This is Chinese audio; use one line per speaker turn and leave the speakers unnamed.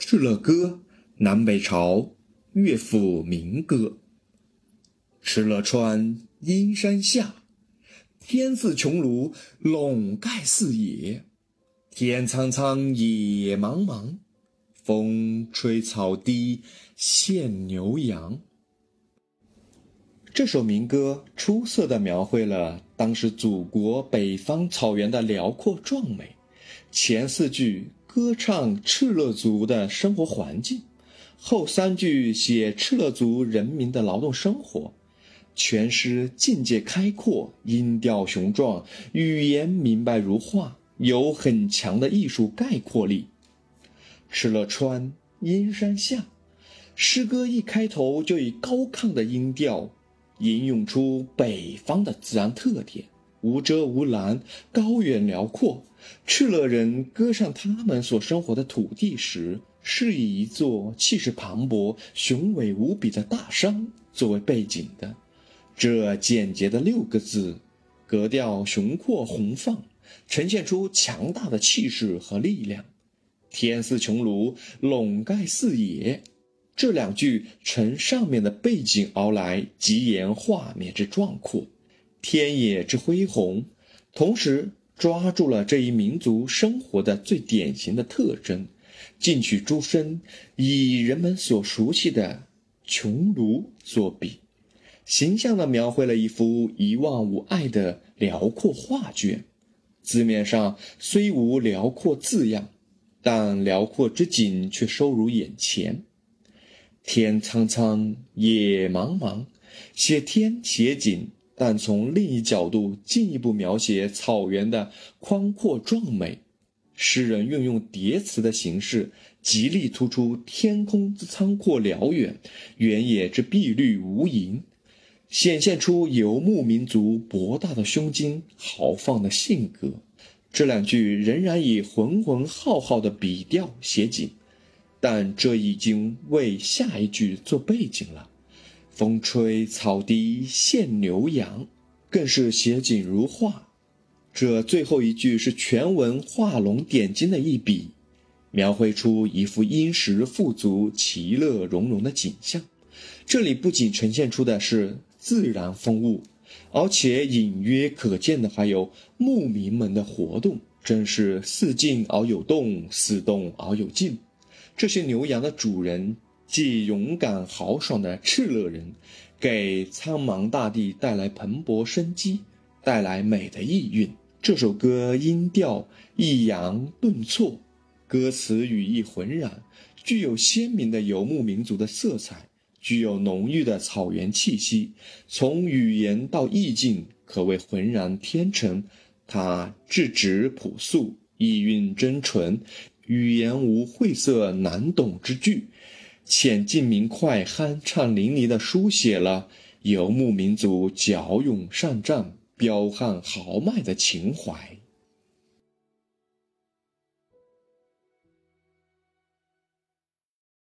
《敕勒歌》，南北朝乐府民歌。敕勒川，阴山下，天似穹庐，笼盖四野。天苍苍，野茫茫，风吹草低见牛羊。这首民歌出色地描绘了当时祖国北方草原的辽阔壮美。前四句。歌唱敕勒族的生活环境，后三句写敕勒族人民的劳动生活，全诗境界开阔，音调雄壮，语言明白如画，有很强的艺术概括力。敕勒川，阴山下，诗歌一开头就以高亢的音调，吟咏出北方的自然特点。无遮无拦，高远辽阔。敕勒人歌上他们所生活的土地时，是以一座气势磅礴、雄伟无比的大山作为背景的。这简洁的六个字，格调雄阔宏放，呈现出强大的气势和力量。天似穹庐，笼盖四野。这两句承上面的背景而来，极言画面之壮阔。天野之恢宏，同时抓住了这一民族生活的最典型的特征，进取诸身，以人们所熟悉的穹庐作比，形象地描绘了一幅一望无碍的辽阔画卷。字面上虽无“辽阔”字样，但辽阔之景却收入眼前。天苍苍，野茫茫，写天写景。但从另一角度进一步描写草原的宽阔壮美，诗人运用叠词的形式，极力突出天空之苍阔辽远，原野之碧绿无垠，显现出游牧民族博大的胸襟、豪放的性格。这两句仍然以浑浑浩浩的笔调写景，但这已经为下一句做背景了。风吹草低见牛羊，更是写景如画。这最后一句是全文画龙点睛的一笔，描绘出一幅殷实富足、其乐融融的景象。这里不仅呈现出的是自然风物，而且隐约可见的还有牧民们的活动，真是似静而有动，似动而有静。这些牛羊的主人。既勇敢豪爽的敕勒人，给苍茫大地带来蓬勃生机，带来美的意蕴。这首歌音调抑扬顿挫，歌词语意浑然，具有鲜明的游牧民族的色彩，具有浓郁的草原气息。从语言到意境，可谓浑然天成。它质直朴素，意蕴真纯，语言无晦涩难懂之句。浅近明快、酣畅淋漓地书写了游牧民族骁勇善战、彪悍豪迈的情怀。